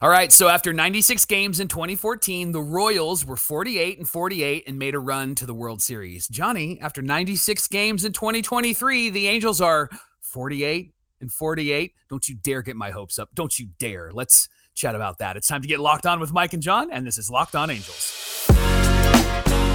All right, so after 96 games in 2014, the Royals were 48 and 48 and made a run to the World Series. Johnny, after 96 games in 2023, the Angels are 48 and 48. Don't you dare get my hopes up. Don't you dare. Let's chat about that. It's time to get locked on with Mike and John, and this is Locked On Angels.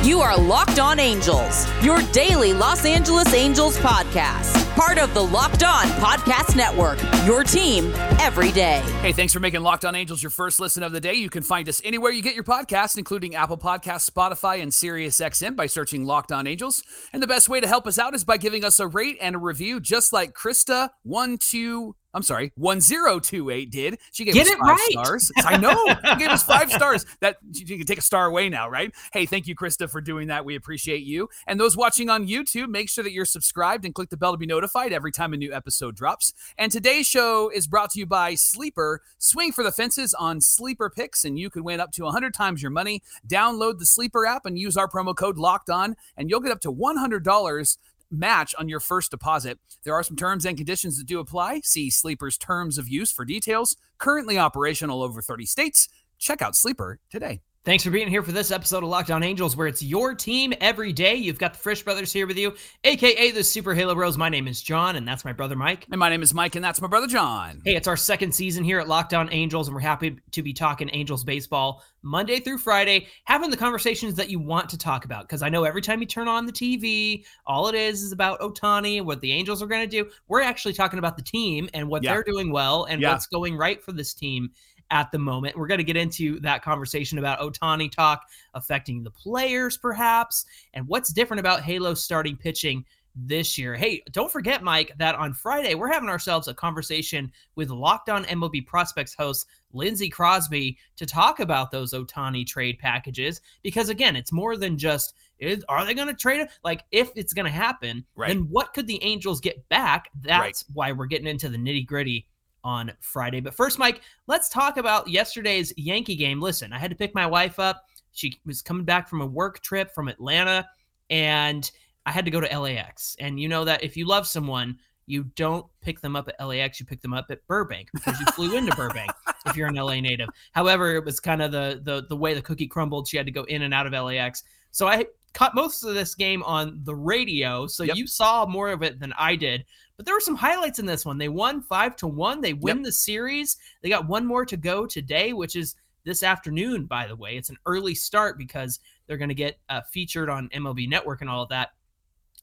You are Locked On Angels, your daily Los Angeles Angels podcast. Part of the Locked On Podcast Network, your team every day. Hey, thanks for making Locked On Angels your first listen of the day. You can find us anywhere you get your podcasts, including Apple Podcasts, Spotify, and SiriusXM by searching Locked On Angels. And the best way to help us out is by giving us a rate and a review, just like Krista12 I'm sorry, 1028 did. She gave Get us five right. stars. I know. She gave us five stars. That you can take a star away now, right? Hey, thank you, Krista, for doing that. We appreciate you. And those watching on YouTube, make sure that you're subscribed and click the bell to be notified every time a new episode drops. And today's show is brought to you by Sleeper. Swing for the fences on Sleeper Picks, and you can win up to 100 times your money. Download the Sleeper app and use our promo code Locked On, and you'll get up to $100 match on your first deposit. There are some terms and conditions that do apply. See Sleeper's terms of use for details. Currently operational over 30 states. Check out Sleeper today. Thanks for being here for this episode of Locked On Angels, where it's your team every day. You've got the Frisch Brothers here with you, aka the Super Halo Bros. My name is John, and that's my brother Mike. And my name is Mike, and that's my brother John. Hey, it's our second season here at Locked On Angels, and we're happy to be talking Angels baseball Monday through Friday, having the conversations that you want to talk about. Because I know every time you turn on the TV, all it is is about Ohtani, what the Angels are going to do. We're actually talking about the team and what Yeah. they're doing well and Yeah. what's going right for this team at the moment. We're going to get into that conversation about Ohtani talk affecting the players, perhaps, and what's different about Halo starting pitching this year. Hey, don't forget, Mike, that on Friday we're having ourselves a conversation with Locked On MLB Prospects host Lindsey Crosby to talk about those Ohtani trade packages. Because again, it's more than just is, are they going to trade it? Like, if it's going to happen, Right. then what could the Angels get back? That's why we're getting into the nitty gritty on Friday. But first, Mike, let's talk about yesterday's Yankee game. Listen, I had to pick my wife up. She was coming back from a work trip from Atlanta, and I had to go to LAX. And you know that if you love someone, you don't pick them up at LAX, you pick them up at Burbank because you flew into Burbank if you're an LA native. However, it was kind of the the the way the cookie crumbled. She had to go in and out of LAX. So I caught most of this game on the radio. So Yep. you saw more of it than I did. But there were some highlights in this one. They won five to one. They win the series. They got one more to go today, which is this afternoon, by the way. It's an early start because they're going to get uh, featured on MLB Network and all of that.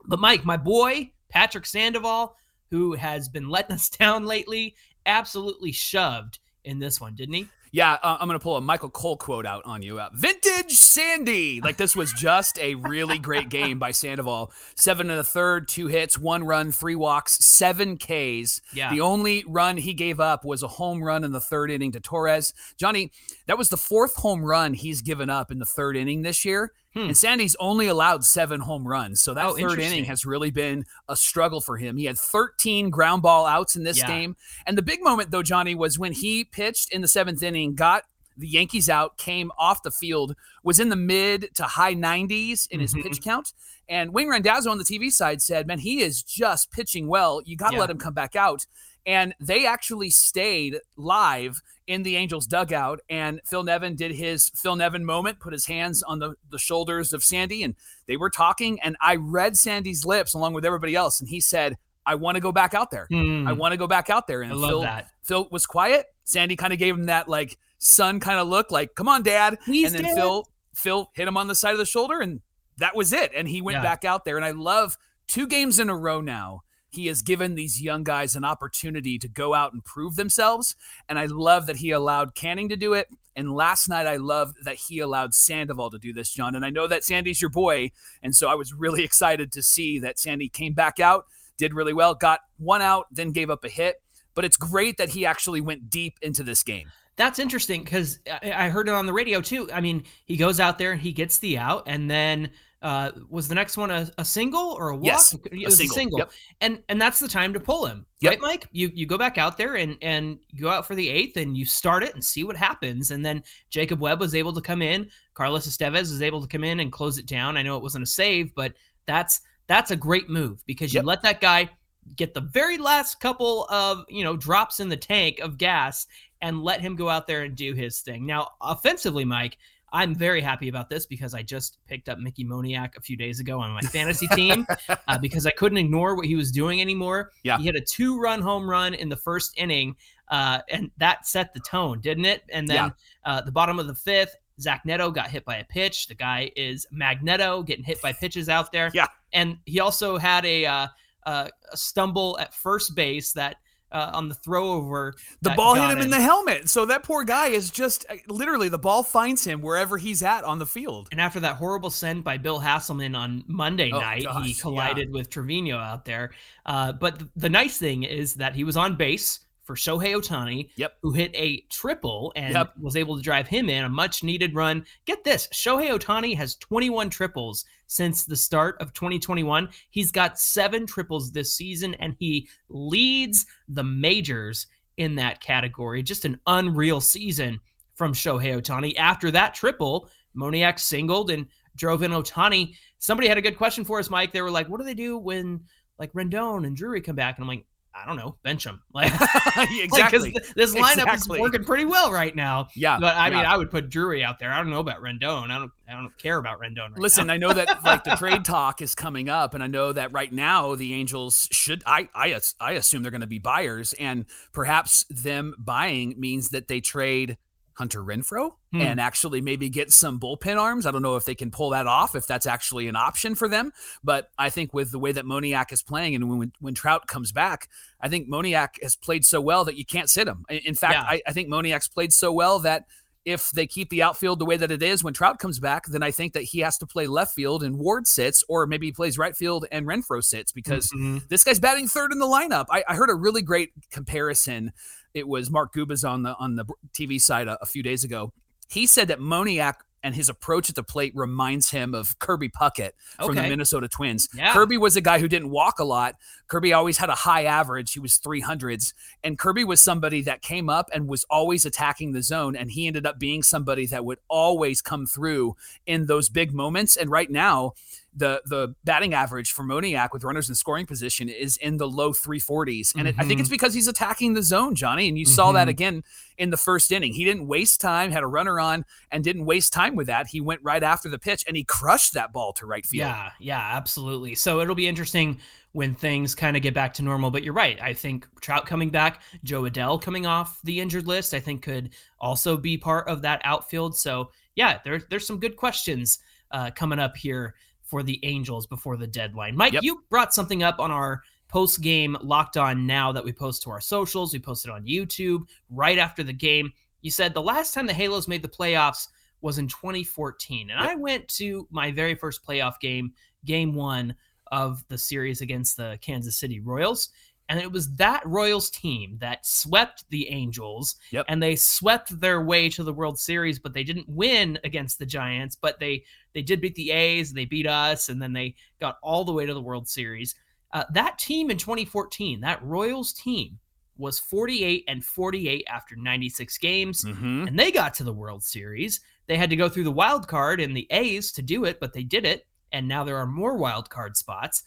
But Mike, my boy, Patrick Sandoval, who has been letting us down lately, absolutely shoved in this one, didn't he? Yeah, uh, I'm going to pull a Michael Cole quote out on you. Uh, Vintage Sandy. Like this was just a really great game by Sandoval. Seven and a third, two hits, one run, three walks, seven Ks. Yeah. The only run he gave up was a home run in the third inning to Torres. Johnny, that was the fourth home run he's given up in the third inning this year. Hmm. And Sandy's only allowed seven home runs. So that Oh, third inning has really been a struggle for him. He had 13 ground ball outs in this Yeah. game. And the big moment, though, Johnny, was when he pitched in the seventh inning, got the Yankees out, came off the field, was in the mid to high 90s in his Mhm. pitch count. And Wayne Randazzo on the TV side said, Man, he is just pitching well. You got to Yeah. let him come back out. And they actually stayed live in the Angels dugout. And Phil Nevin did his Phil Nevin moment, put his hands on the, the shoulders of Sandy, and they were talking. And I read Sandy's lips along with everybody else. And he said, I want to go back out there. Hmm. I want to go back out there. And I love Phil, that. Phil was quiet. Sandy kind of gave him that like son kind of look, like, come on, dad. Please, and then Dad. Phil Phil hit him on the side of the shoulder, and that was it. And he went Yeah. back out there. And I love two games in a row now. He has given these young guys an opportunity to go out and prove themselves. And I love that he allowed Canning to do it. And last night, I loved that he allowed Sandoval to do this, John. And I know that Sandy's your boy. And so I was really excited to see that Sandy came back out, did really well, got one out, then gave up a hit. But it's great that he actually went deep into this game. That's interesting because I I heard it on the radio too. I mean, he goes out there and he gets the out, and then uh, was the next one a, a single or a walk? Yes, it a single. a single, Yep. and and that's the time to pull him, Yep. right, Mike? You you go back out there and and go out for the eighth, and you start it and see what happens. And then Jacob Webb was able to come in, Carlos Estevez was able to come in and close it down. I know it wasn't a save, but that's that's a great move because you Yep. let that guy get the very last couple of you know drops in the tank of gas and let him go out there and do his thing. Now, offensively, Mike, I'm very happy about this because I just picked up Mickey Moniak a few days ago on my fantasy team uh, because I couldn't ignore what he was doing anymore. Yeah. He had a two run home run in the first inning, uh, and that set the tone, didn't it? And then Yeah. uh, the bottom of the fifth, Zach Neto got hit by a pitch. The guy is Magneto, getting hit by pitches out there. Yeah. And he also had a, uh, uh, a stumble at first base that uh, on the throw over. The ball hit him in the helmet. So that poor guy is just uh, literally the ball finds him wherever he's at on the field. And after that horrible send by Bill Haselman on Monday Oh, night, he gosh, yeah. collided with Trevino out there. Uh, but th- the nice thing is that he was on base for Shohei Ohtani, Yep. who hit a triple and Yep. was able to drive him in a much needed run. Get this Shohei Ohtani has 21 triples since the start of 2021. He's got seven triples this season, and he leads the majors in that category. Just an unreal season from Shohei Ohtani. After that triple, Moniak singled and drove in Ohtani. Somebody had a good question for us, Mike. They were like, "What do they do when like Rendon and Drury come back?" And I'm like, "I don't know, bench them." Like, exactly. because this lineup Exactly. is working pretty well right now. yeah. But I mean. I would put Drury out there. I don't know about Rendon. I don't. I don't care about Rendon. Right Listen, now. I know that like the trade talk is coming up, and I know that right now the Angels should. I I I assume they're going to be buyers, and perhaps them buying means that they trade Hunter Renfroe Hmm. and actually maybe get some bullpen arms. I don't know if they can pull that off, if that's actually an option for them. But I think with the way that Moniak is playing, and when when Trout comes back, I think Moniak has played so well that you can't sit him. In fact, Yeah. I, I think Moniak's played so well that if they keep the outfield the way that it is when Trout comes back, then I think that he has to play left field and Ward sits, or maybe he plays right field and Renfroe sits because Mhm. this guy's batting third in the lineup. I, I heard a really great comparison. It was Mark Gubicza on the on the TV side a, a few days ago. He said that Moniak and his approach at the plate reminds him of Kirby Puckett from the Minnesota Twins. Yeah. Kirby was a guy who didn't walk a lot. Kirby always had a high average. He was 300s. And Kirby was somebody that came up and was always attacking the zone. And he ended up being somebody that would always come through in those big moments. And right now, the the batting average for Moniak with runners in scoring position is in the low 340s. And it, I think it's because he's attacking the zone, Johnny. And you saw that Mhm. again in the first inning. He didn't waste time, had a runner on, and didn't waste time with that. He went right after the pitch and he crushed that ball to right field. Yeah, yeah, absolutely. So it'll be interesting when things kind of get back to normal. But you're right. I think Trout coming back, Jo Adell coming off the injured list, I think could also be part of that outfield. So yeah, there, there's some good questions uh, coming up here for the Angels before the deadline. Mike, Yep. you brought something up on our post game locked on now that we post to our socials. We posted on YouTube right after the game. You said the last time the Halos made the playoffs was in 2014. And Yep. I went to my very first playoff game, game one of the series against the Kansas City Royals. And it was that Royals team that swept the Angels Yep. and they swept their way to the World Series, but they didn't win against the Giants, but they they did beat the A's, they beat us, and then they got all the way to the World Series. Uh, that team in 2014, that Royals team, was 48 and 48 after 96 games Mhm. and they got to the World Series. They had to go through the wild card and the A's to do it, but they did it. And now there are more wild card spots.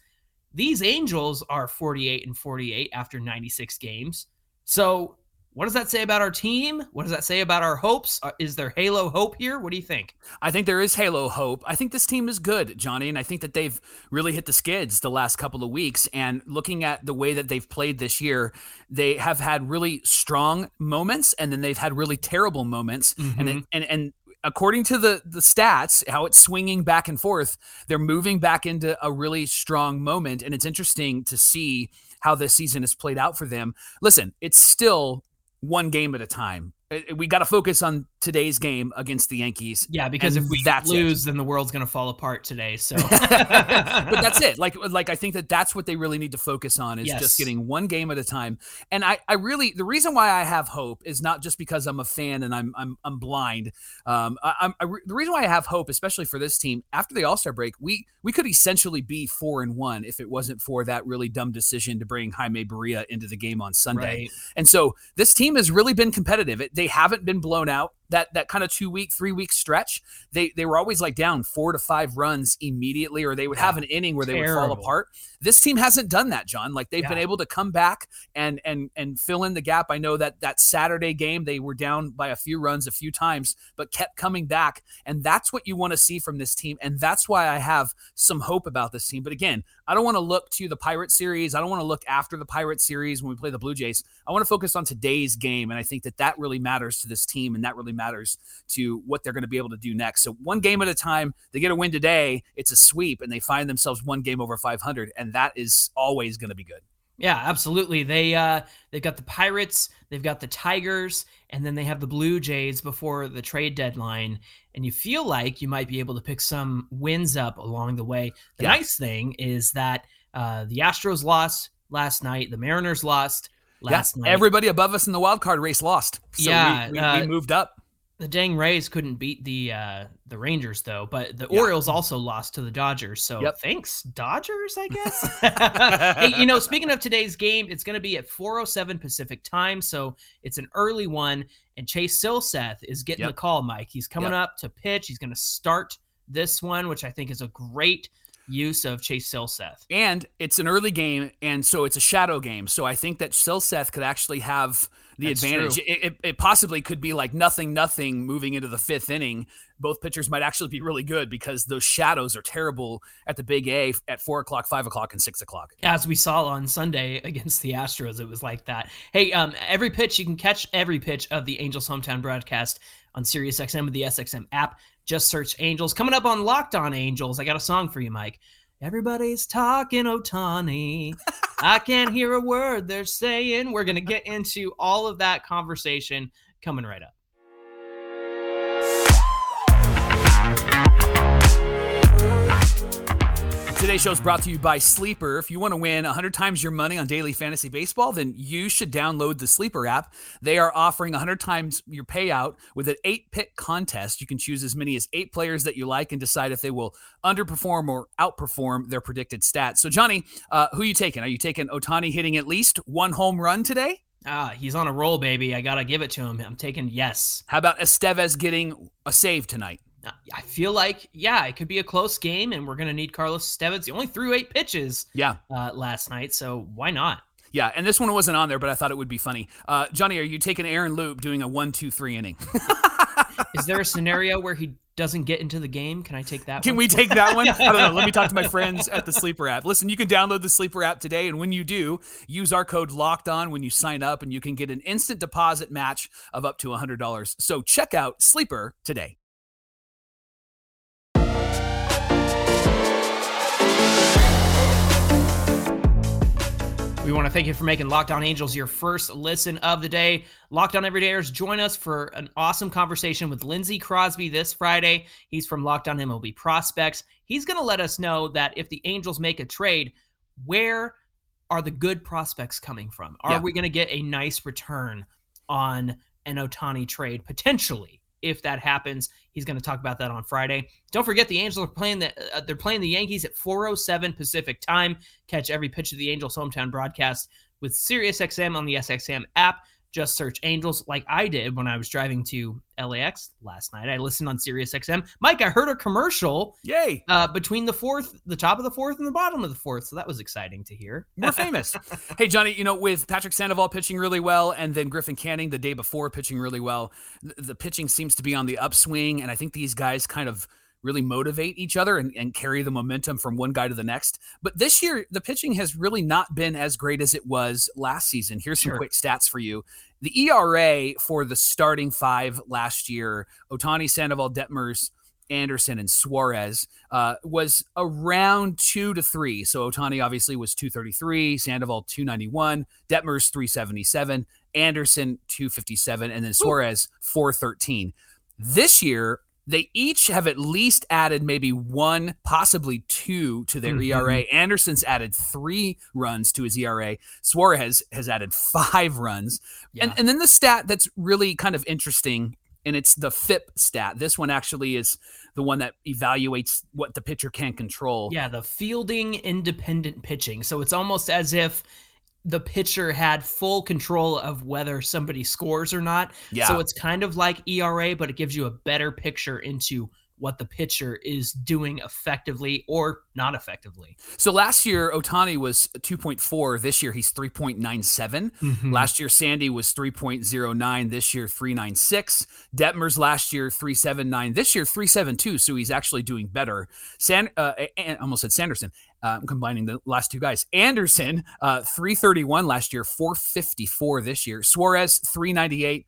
These Angels are 48 and 48 after 96 games. So, what does that say about our team? What does that say about our hopes? Uh, Is there Halo hope here? What do you think? I think there is Halo hope. I think this team is good, Johnny, and I think that they've really hit the skids the last couple of weeks. And looking at the way that they've played this year, they have had really strong moments, and then they've had really terrible moments. And it, Mhm. and and according to the the stats, how it's swinging back and forth, they're moving back into a really strong moment, and it's interesting to see how this season has played out for them. Listen, it's still one game at a time. We got to focus on today's game against the Yankees. Yeah, because if we that's it. lose, then the world's going to fall apart today. So, but that's it. Like, like I think that that's what they really need to focus on is Yes. just getting one game at a time. And I, I really, the reason why I have hope is not just because I'm a fan and I'm, I'm, I'm blind. Um, I, I'm I, re- the reason why I have hope, especially for this team after the All Star break, we, we could essentially be four and one if it wasn't for that really dumb decision to bring Jaime Barria into the game on Sunday. right. And so this team has really been competitive. It, they haven't been blown out. That that kind of two week, three week stretch, they they were always like down four to five runs immediately, or they would have an inning where they would fall apart. This team hasn't done that, John. Like they've yeah. been able to come back and and and fill in the gap. I know that that Saturday game they were down by a few runs a few times, but kept coming back, and that's what you want to see from this team, and that's why I have some hope about this team. But again, I don't want to look to the Pirate series. I don't want to look after the Pirate series when we play the Blue Jays. I want to focus on today's game, and I think that that really matters to this team, and that really matters to what they're going to be able to do next. So one game at a time. They get a win today, it's a sweep, and they find themselves one game over 500, and that is always going to be good. Yeah, absolutely. They uh they've got the Pirates, they've got the Tigers, and then they have the Blue Jays before the trade deadline. And you feel like you might be able to pick some wins up along the way. The yeah. nice thing is that uh, the Astros lost last night, the Mariners lost last yeah, night. Everybody above us in the wild card race lost. So yeah, we, we, uh, we moved up. The dang Rays couldn't beat the uh, the Rangers though, but the yeah. Orioles also lost to the Dodgers. So yep. thanks, Dodgers, I guess. hey, you know, speaking of today's game, it's going to be at 4:07 Pacific time, so it's an early one. And Chase Silseth is getting yep. the call, Mike. He's coming yep. up to pitch. He's going to start this one, which I think is a great use of Chase Silseth. And it's an early game, and so it's a shadow game. So I think that Silseth could actually have the That's advantage. It, it, it, possibly could be like nothing, nothing moving into the fifth inning. Both pitchers might actually be really good because those shadows are terrible at the big A at four o'clock, five o'clock, and six o'clock. As we saw on Sunday against the Astros, it was like that. Hey, um, every pitch you can catch every pitch of the Angels hometown broadcast on SiriusXM with the SXM app. Just search Angels. Coming up on Locked On Angels, I got a song for you, Mike. Everybody's talking Ohtani. I can't hear a word they're saying. We're going to get into all of that conversation coming right up. Today's show is brought to you by Sleeper. If you want to win 100 times your money on daily fantasy baseball, then you should download the Sleeper app. They are offering 100 times your payout with an eight pick contest. You can choose as many as eight players that you like and decide if they will underperform or outperform their predicted stats. So, Johnny, uh, who are you taking? Are you taking Ohtani hitting at least one home run today? Ah, he's on a roll, baby. I got to give it to him. I'm taking yes. How about Estevez getting a save tonight? I feel like, yeah, it could be a close game, and we're going to need Carlos Estevez. He only threw eight pitches yeah. Uh, last night, so why not? Yeah, and this one wasn't on there, but I thought it would be funny. Uh, Johnny, are you taking Aaron Loup doing a one, two, three inning? Is there a scenario where he doesn't get into the game? Can I take that? Can one? we take that one? I don't know. Let me talk to my friends at the Sleeper app. Listen, you can download the Sleeper app today, and when you do, use our code Locked On when you sign up, and you can get an instant deposit match of up to hundred dollars. So check out Sleeper today. We want to thank you for making Locked On Angels your first listen of the day. Lockdown Everydayers, join us for an awesome conversation with Lindsey Crosby this Friday. He's from Locked On MLB Prospects. He's going to let us know that if the Angels make a trade, where are the good prospects coming from? Are yeah. we going to get a nice return on an Ohtani trade potentially? If that happens. He's going to talk about that on Friday. Don't forget the Angels are playing the uh, they're playing the Yankees at 4:07 Pacific time. Catch every pitch of the Angels hometown broadcast with SiriusXM on the SXM app. Just search Angels like I did when I was driving to LAX last night. I listened on Sirius XM. Mike, I heard a commercial. Yay. Uh, between the fourth, the top of the fourth, and the bottom of the fourth. So that was exciting to hear. More famous. hey, Johnny, you know, with Patrick Sandoval pitching really well and then Griffin Canning the day before pitching really well, the pitching seems to be on the upswing. And I think these guys kind of really motivate each other and, and carry the momentum from one guy to the next. But this year, the pitching has really not been as great as it was last season. Here's some sure. quick stats for you. The ERA for the starting five last year, Ohtani, Sandoval, Detmers, Anderson and Suarez uh, was around two to three. So Ohtani obviously was 233, Sandoval 291, Detmers 377, Anderson 257, and then Suarez 413. This year, they each have at least added maybe one, possibly two to their mm-hmm. ERA. Anderson's added three runs to his ERA. Suarez has has added five runs. Yeah. And, and then the stat that's really kind of interesting, and it's the FIP stat. This one actually is the one that evaluates what the pitcher can control. Yeah, the fielding independent pitching. So it's almost as if the pitcher had full control of whether somebody scores or not. Yeah. So it's kind of like ERA, but it gives you a better picture into what the pitcher is doing effectively or not effectively. So last year, Ohtani was 2.4. This year, he's 3.97. Mm-hmm. Last year, Sandy was 3.09. This year, 396. Detmers last year, 379. This year, 372. So he's actually doing better. San, uh, almost said Sanderson. Uh, I'm combining the last two guys. Anderson, uh, 331 last year, 454 this year. Suarez, 398.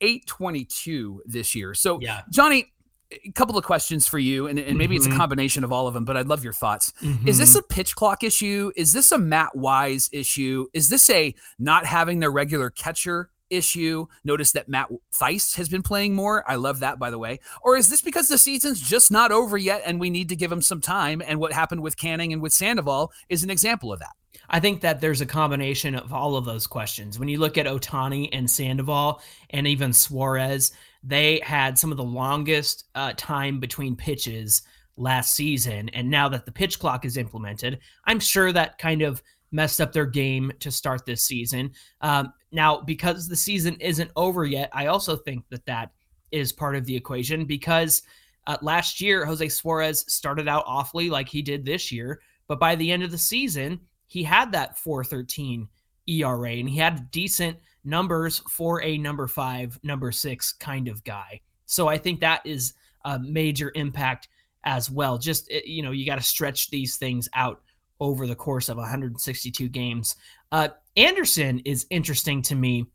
822 this year. So, yeah. Johnny, a couple of questions for you, and, and maybe mm-hmm. it's a mm-hmm. combination of all of them, but I'd love your thoughts. Mm-hmm. Is this mm-hmm. a pitch clock issue? Is this a Matt Wise issue? Is this a not having their regular catcher issue? Notice that Matt Thaiss has been playing more. I love that, by the way. Or is this because the season's just not over yet and we need to give him some time? And what happened with Canning and with Sandoval is an example of that. I think that there's a combination of all of those questions. When you look at Ohtani and Sandoval and even Suarez, they had some of the longest uh, time between pitches last season. And now that the pitch clock is implemented, I'm sure that kind of messed up their game to start this season. Um, now, because the season isn't over yet, I also think that that is part of the equation because uh, last year, Jose Suarez started out awfully like he did this year. But by the end of the season, he had that 413 ERA and he had decent numbers for a number five, number six kind of guy. So I think that is a major impact as well. Just, eh, you know, you got to stretch these things out over the course of 162 games. Uh, Anderson is interesting to me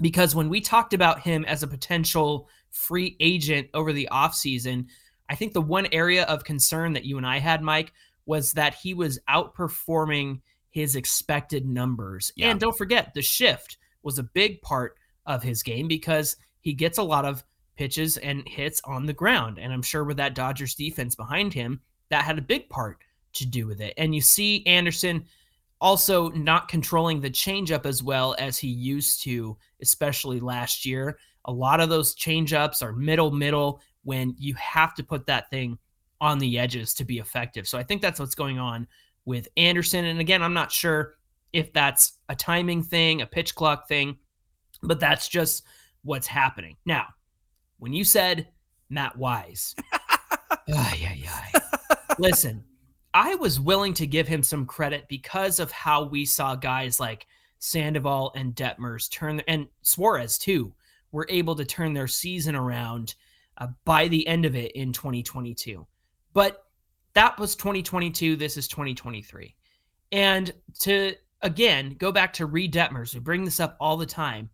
because when we talked about him as a potential free agent over the offseason, I think the one area of concern that you and I had, Mike, was that he was outperforming his expected numbers. Yeah. And don't forget the shift was a big part of his game because he gets a lot of pitches and hits on the ground. And I'm sure with that Dodgers defense behind him, that had a big part to do with it. And you see Anderson also not controlling the changeup as well as he used to, especially last year. A lot of those changeups are middle middle when you have to put that thing on the edges to be effective. So I think that's what's going on with Anderson. And again, I'm not sure if that's a timing thing, a pitch clock thing, but that's just what's happening. Now, when you said Matt Wise, ay, ay, ay. listen, I was willing to give him some credit because of how we saw guys like Sandoval and Detmers turn, and Suarez too, were able to turn their season around uh, by the end of it in 2022. But that was 2022. This is 2023. And to again, go back to Reid Detmers. We bring this up all the time.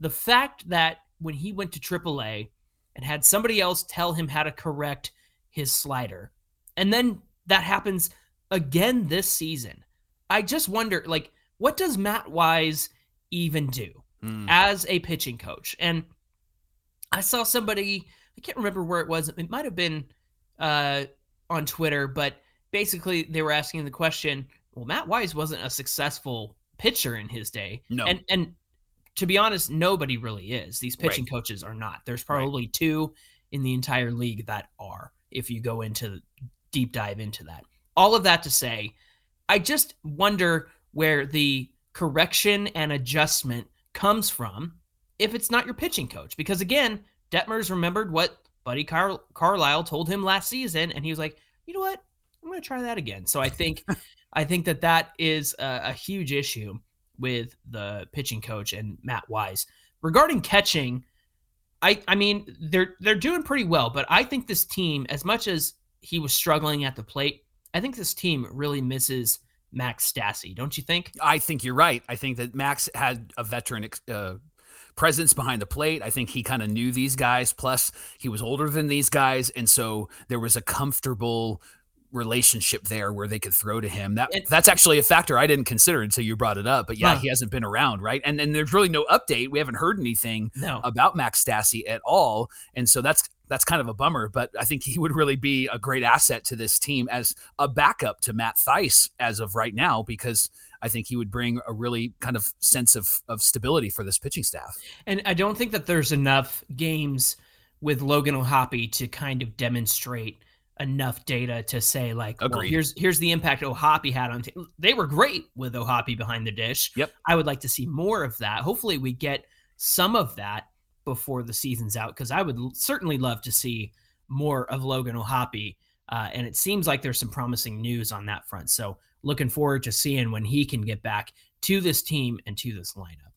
The fact that when he went to AAA and had somebody else tell him how to correct his slider, and then that happens again this season. I just wonder, like, what does Matt Wise even do mm. as a pitching coach? And I saw somebody, I can't remember where it was. It might have been uh, on Twitter, but basically they were asking the question well, Matt Wise wasn't a successful pitcher in his day. No. And and to be honest, nobody really is. These pitching right. coaches are not. There's probably right. two in the entire league that are, if you go into deep dive into that. All of that to say, I just wonder where the correction and adjustment comes from if it's not your pitching coach. Because again, Detmers remembered what Buddy Car- Carlyle told him last season, and he was like, you know what? I'm going to try that again. So I think I think that that is a, a huge issue with the pitching coach and Matt Wise. Regarding catching, I I mean they're they're doing pretty well, but I think this team, as much as he was struggling at the plate, I think this team really misses Max Stassi. Don't you think? I think you're right. I think that Max had a veteran uh, presence behind the plate. I think he kind of knew these guys. Plus, he was older than these guys, and so there was a comfortable relationship there where they could throw to him. That that's actually a factor I didn't consider until you brought it up. But yeah, huh. he hasn't been around, right? And and there's really no update. We haven't heard anything no. about Max Stassi at all. And so that's that's kind of a bummer, but I think he would really be a great asset to this team as a backup to Matt Thaiss as of right now, because I think he would bring a really kind of sense of, of stability for this pitching staff. And I don't think that there's enough games with Logan O'Hoppe to kind of demonstrate enough data to say like, well, here's here's the impact O'Hoppe had on. T-. They were great with O'Hoppe behind the dish. Yep. I would like to see more of that. Hopefully, we get some of that before the season's out because I would certainly love to see more of Logan O'Hoppe. Uh, and it seems like there's some promising news on that front. So looking forward to seeing when he can get back to this team and to this lineup.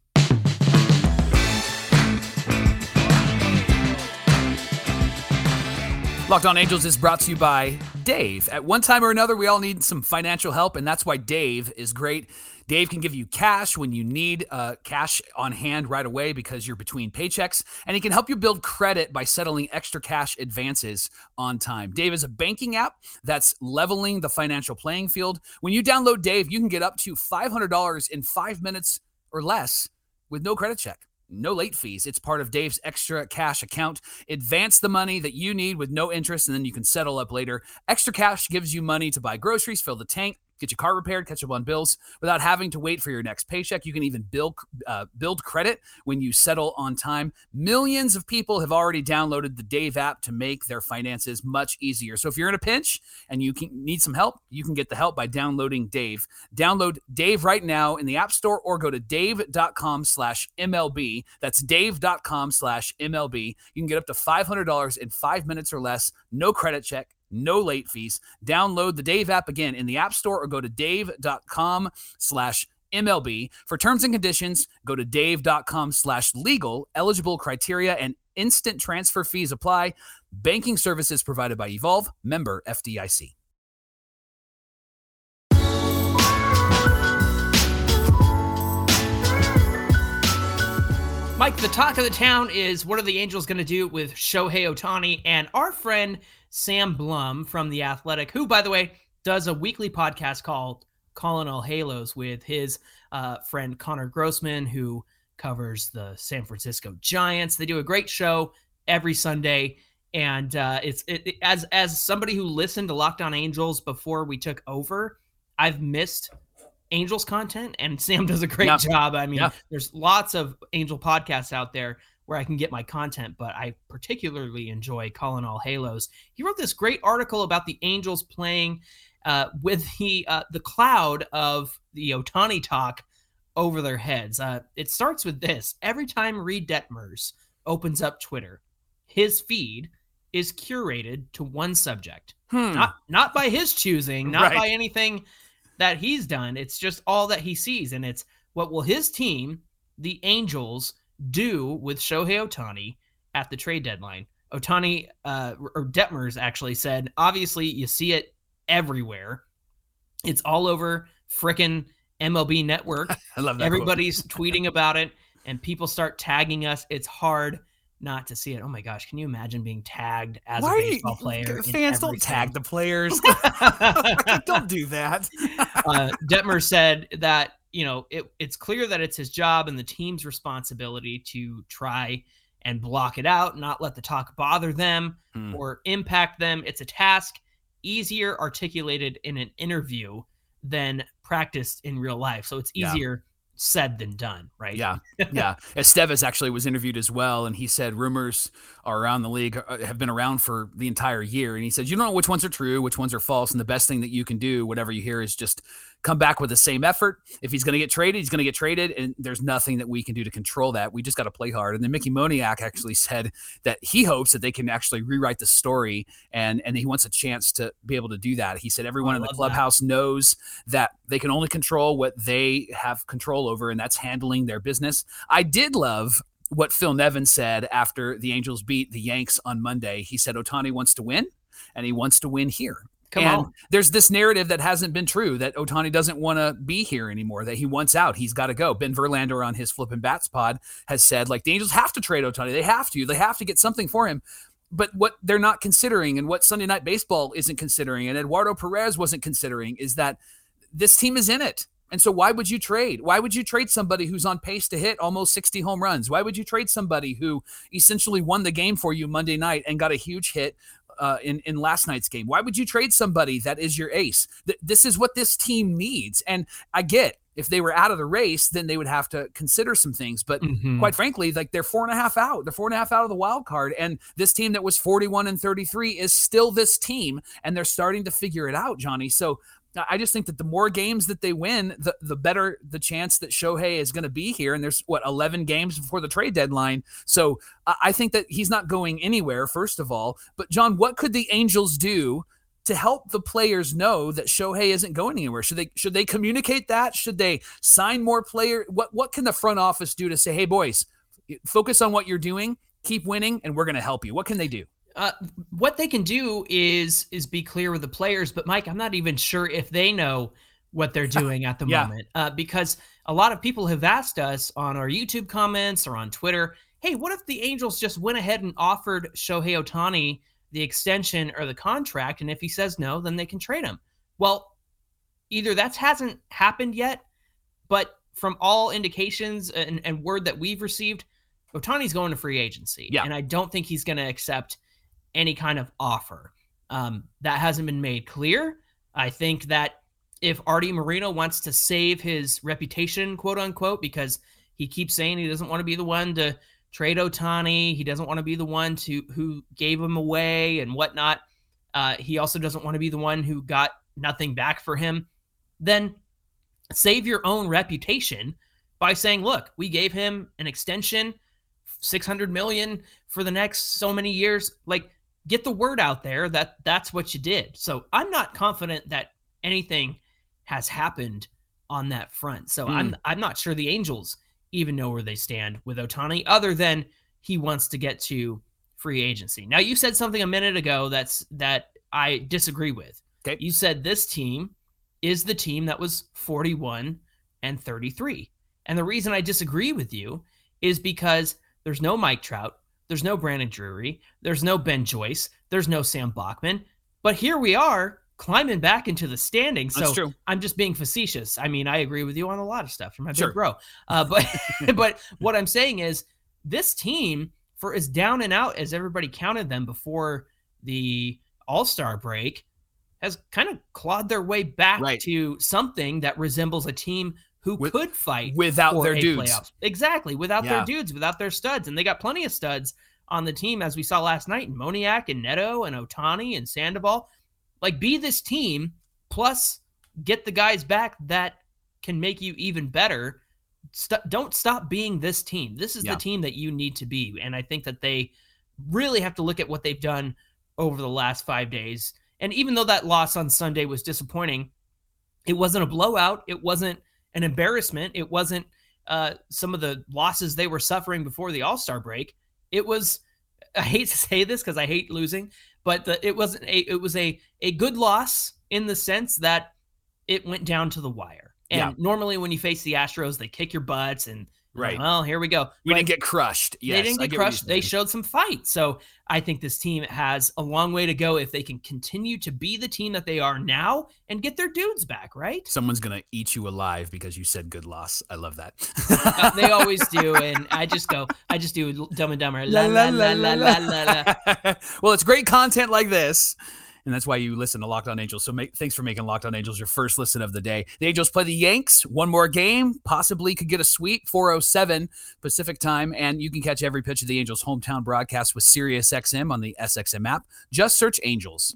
Locked On Angels is brought to you by Dave. At one time or another, we all need some financial help, and that's why Dave is great. Dave can give you cash when you need uh, cash on hand right away because you're between paychecks, and he can help you build credit by settling extra cash advances on time. Dave is a banking app that's leveling the financial playing field. When you download Dave, you can get up to $500 in five minutes or less with no credit check no late fees. It's part of Dave's extra cash account. Advance the money that you need with no interest, and then you can settle up later. Extra cash gives you money to buy groceries, fill the tank, get your car repaired, catch up on bills without having to wait for your next paycheck. You can even build uh, build credit when you settle on time. Millions of people have already downloaded the Dave app to make their finances much easier. So if you're in a pinch and you can, need some help, you can get the help by downloading Dave. Download Dave right now in the App Store or go to dave.com slash MLB. That's dave.com slash MLB. You can get up to $500 in five minutes or less, no credit check no late fees. Download the Dave app again in the App Store or go to dave.com slash MLB. For terms and conditions, go to dave.com slash legal. Eligible criteria and instant transfer fees apply. Banking services provided by Evolve, member FDIC. Mike, the talk of the town is what are the Angels going to do with Shohei Ohtani and our friend Sam Blum from The Athletic, who, by the way, does a weekly podcast called Calling All Halos with his uh, friend Connor Grossman, who covers the San Francisco Giants. They do a great show every Sunday. And uh, it's it, it, as as somebody who listened to Locked On Angels before we took over, I've missed Angels content, and Sam does a great yeah. job. I mean, yeah. there's lots of Angel podcasts out there, where I can get my content, but I particularly enjoy Calling All Halos. He wrote this great article about the Angels playing uh, with the uh, the cloud of the Ohtani talk over their heads. Uh, it starts with this: every time Reid Detmers opens up Twitter, his feed is curated to one subject, hmm. not not by his choosing, not right. by anything that he's done. It's just all that he sees, and it's what will his team, the Angels do with Shohei Ohtani at the trade deadline. Ohtani uh, or Detmers actually said, obviously, you see it everywhere. It's all over frickin' MLB Network. I love that. Everybody's tweeting about it, and people start tagging us. It's hard not to see it. Oh my gosh, can you imagine being tagged as Why a baseball player? Fans don't tag the players. don't do that. uh, Detmer said that you know, it, it's clear that it's his job and the team's responsibility to try and block it out, not let the talk bother them hmm. or impact them. It's a task easier articulated in an interview than practiced in real life. So it's easier said than done, right? Yeah, yeah. Estevez actually was interviewed as well, and he said rumors are around the league uh, have been around for the entire year, and he said you don't know which ones are true, which ones are false, and the best thing that you can do, whatever you hear, is just come back with the same effort. If he's going to get traded, he's going to get traded, and there's nothing that we can do to control that. We just got to play hard. And then Mickey Moniak actually said that he hopes that they can actually rewrite the story, and and he wants a chance to be able to do that. He said everyone in the clubhouse that. knows that they can only control what they have control over, and that's handling their business. I did love what Phil Nevin said after the Angels beat the Yanks on Monday. He said Ohtani wants to win, and he wants to win here. Come and on. there's this narrative that hasn't been true that Ohtani doesn't want to be here anymore, that he wants out. He's got to go. Ben Verlander on his flipping Bats pod has said, like, the Angels have to trade Ohtani. They have to. They have to get something for him. But what they're not considering and what Sunday Night Baseball isn't considering and Eduardo Perez wasn't considering is that this team is in it. And so why would you trade? Why would you trade somebody who's on pace to hit almost 60 home runs? Why would you trade somebody who essentially won the game for you Monday night and got a huge hit uh, in in last night's game. Why would you trade somebody that is your ace? Th- this is what this team needs. And I get if they were out of the race, then they would have to consider some things. But mm-hmm. quite frankly, like they're four and a half out. They're four and a half out of the wild card. And this team that was 41 and 33 is still this team. And they're starting to figure it out, Johnny. So I just think that the more games that they win, the, the better the chance that Shohei is going to be here. And there's what 11 games before the trade deadline. So I think that he's not going anywhere, first of all. But John, what could the Angels do to help the players know that Shohei isn't going anywhere? Should they should they communicate that? Should they sign more player? What what can the front office do to say, hey boys, focus on what you're doing, keep winning, and we're going to help you? What can they do? Uh, what they can do is is be clear with the players, but Mike, I'm not even sure if they know what they're doing at the yeah. moment uh, because a lot of people have asked us on our YouTube comments or on Twitter, hey, what if the Angels just went ahead and offered Shohei Ohtani the extension or the contract. And if he says no, then they can trade him. Well, either that hasn't happened yet, but from all indications and, and word that we've received, Ohtani's going to free agency. Yeah. And I don't think he's going to accept any kind of offer. Um, that hasn't been made clear. I think that if Artie Moreno wants to save his reputation, quote unquote, because he keeps saying he doesn't want to be the one to trade Ohtani, He doesn't want to be the one to who gave him away and whatnot. Uh, he also doesn't want to be the one who got nothing back for him. Then save your own reputation by saying, "Look, we gave him an extension, six hundred million for the next so many years." Like, get the word out there that that's what you did. So I'm not confident that anything has happened on that front. So mm. I'm I'm not sure the Angels even know where they stand with Ohtani, other than he wants to get to free agency. Now, you said something a minute ago that's that I disagree with. Okay. You said this team is the team that was 41 and 33. And the reason I disagree with you is because there's no Mike Trout, there's no Brandon Drury, there's no Ben Joyce, there's no Sam Bachman. But here we are climbing back into the standings. So I'm just being facetious. I mean, I agree with you on a lot of stuff from my sure. big bro. Uh, but but what I'm saying is this team, for as down and out as everybody counted them before the All Star break, has kind of clawed their way back right. to something that resembles a team who With, could fight without their dudes. Playoffs. Exactly, without yeah. their dudes, without their studs, and they got plenty of studs on the team as we saw last night. Moniak and Neto and Ohtani and Sandoval. Like, be this team, plus get the guys back that can make you even better. St- don't stop being this team. This is yeah. the team that you need to be. And I think that they really have to look at what they've done over the last five days. And even though that loss on Sunday was disappointing, it wasn't a blowout. It wasn't an embarrassment. It wasn't uh, some of the losses they were suffering before the All Star break. It was, I hate to say this because I hate losing, but the, it wasn't a it was a a good loss in the sense that it went down to the wire. And yeah. normally when you face the Astros, they kick your butts and right. Well, here we go. We but didn't get crushed. Yes, they didn't get, get crushed. They showed some fight. So I think this team has a long way to go if they can continue to be the team that they are now and get their dudes back. Right? Someone's gonna eat you alive because you said good loss. I love that. uh, they always do, and I just go. I just do Dumb and Dumber. La la la la la la. la. well, it's great content like this and that's why you listen to Locked On Angels. So make, thanks for making Locked On Angels your first listen of the day. The Angels play the Yanks one more game, possibly could get a sweep 407 Pacific time, and you can catch every pitch of the Angels' hometown broadcast with SiriusXM on the SXM app. Just search Angels.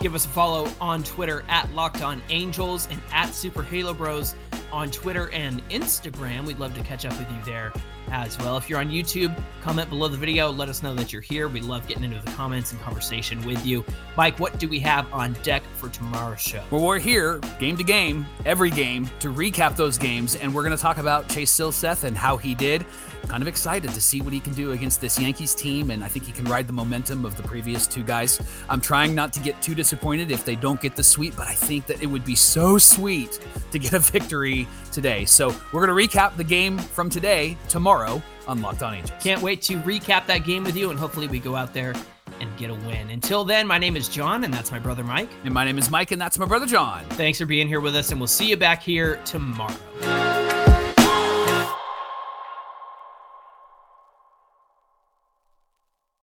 Give us a follow on Twitter at Locked On Angels and at Super Halo Bros on Twitter and Instagram. We'd love to catch up with you there as well. If you're on YouTube, comment below the video. Let us know that you're here. We love getting into the comments and conversation with you. Mike, what do we have on deck for tomorrow's show? Well, we're here game to game, every game, to recap those games, and we're going to talk about Chase Silseth and how he did. Kind of excited to see what he can do against this Yankees team, and I think he can ride the momentum of the previous two guys. I'm trying not to get too disappointed if they don't get the sweep, but I think that it would be so sweet to get a victory today. So we're going to recap the game from today tomorrow on Locked On Angels. Can't wait to recap that game with you, and hopefully we go out there and get a win. Until then, my name is John, and that's my brother Mike. And my name is Mike, and that's my brother John. Thanks for being here with us, and we'll see you back here tomorrow.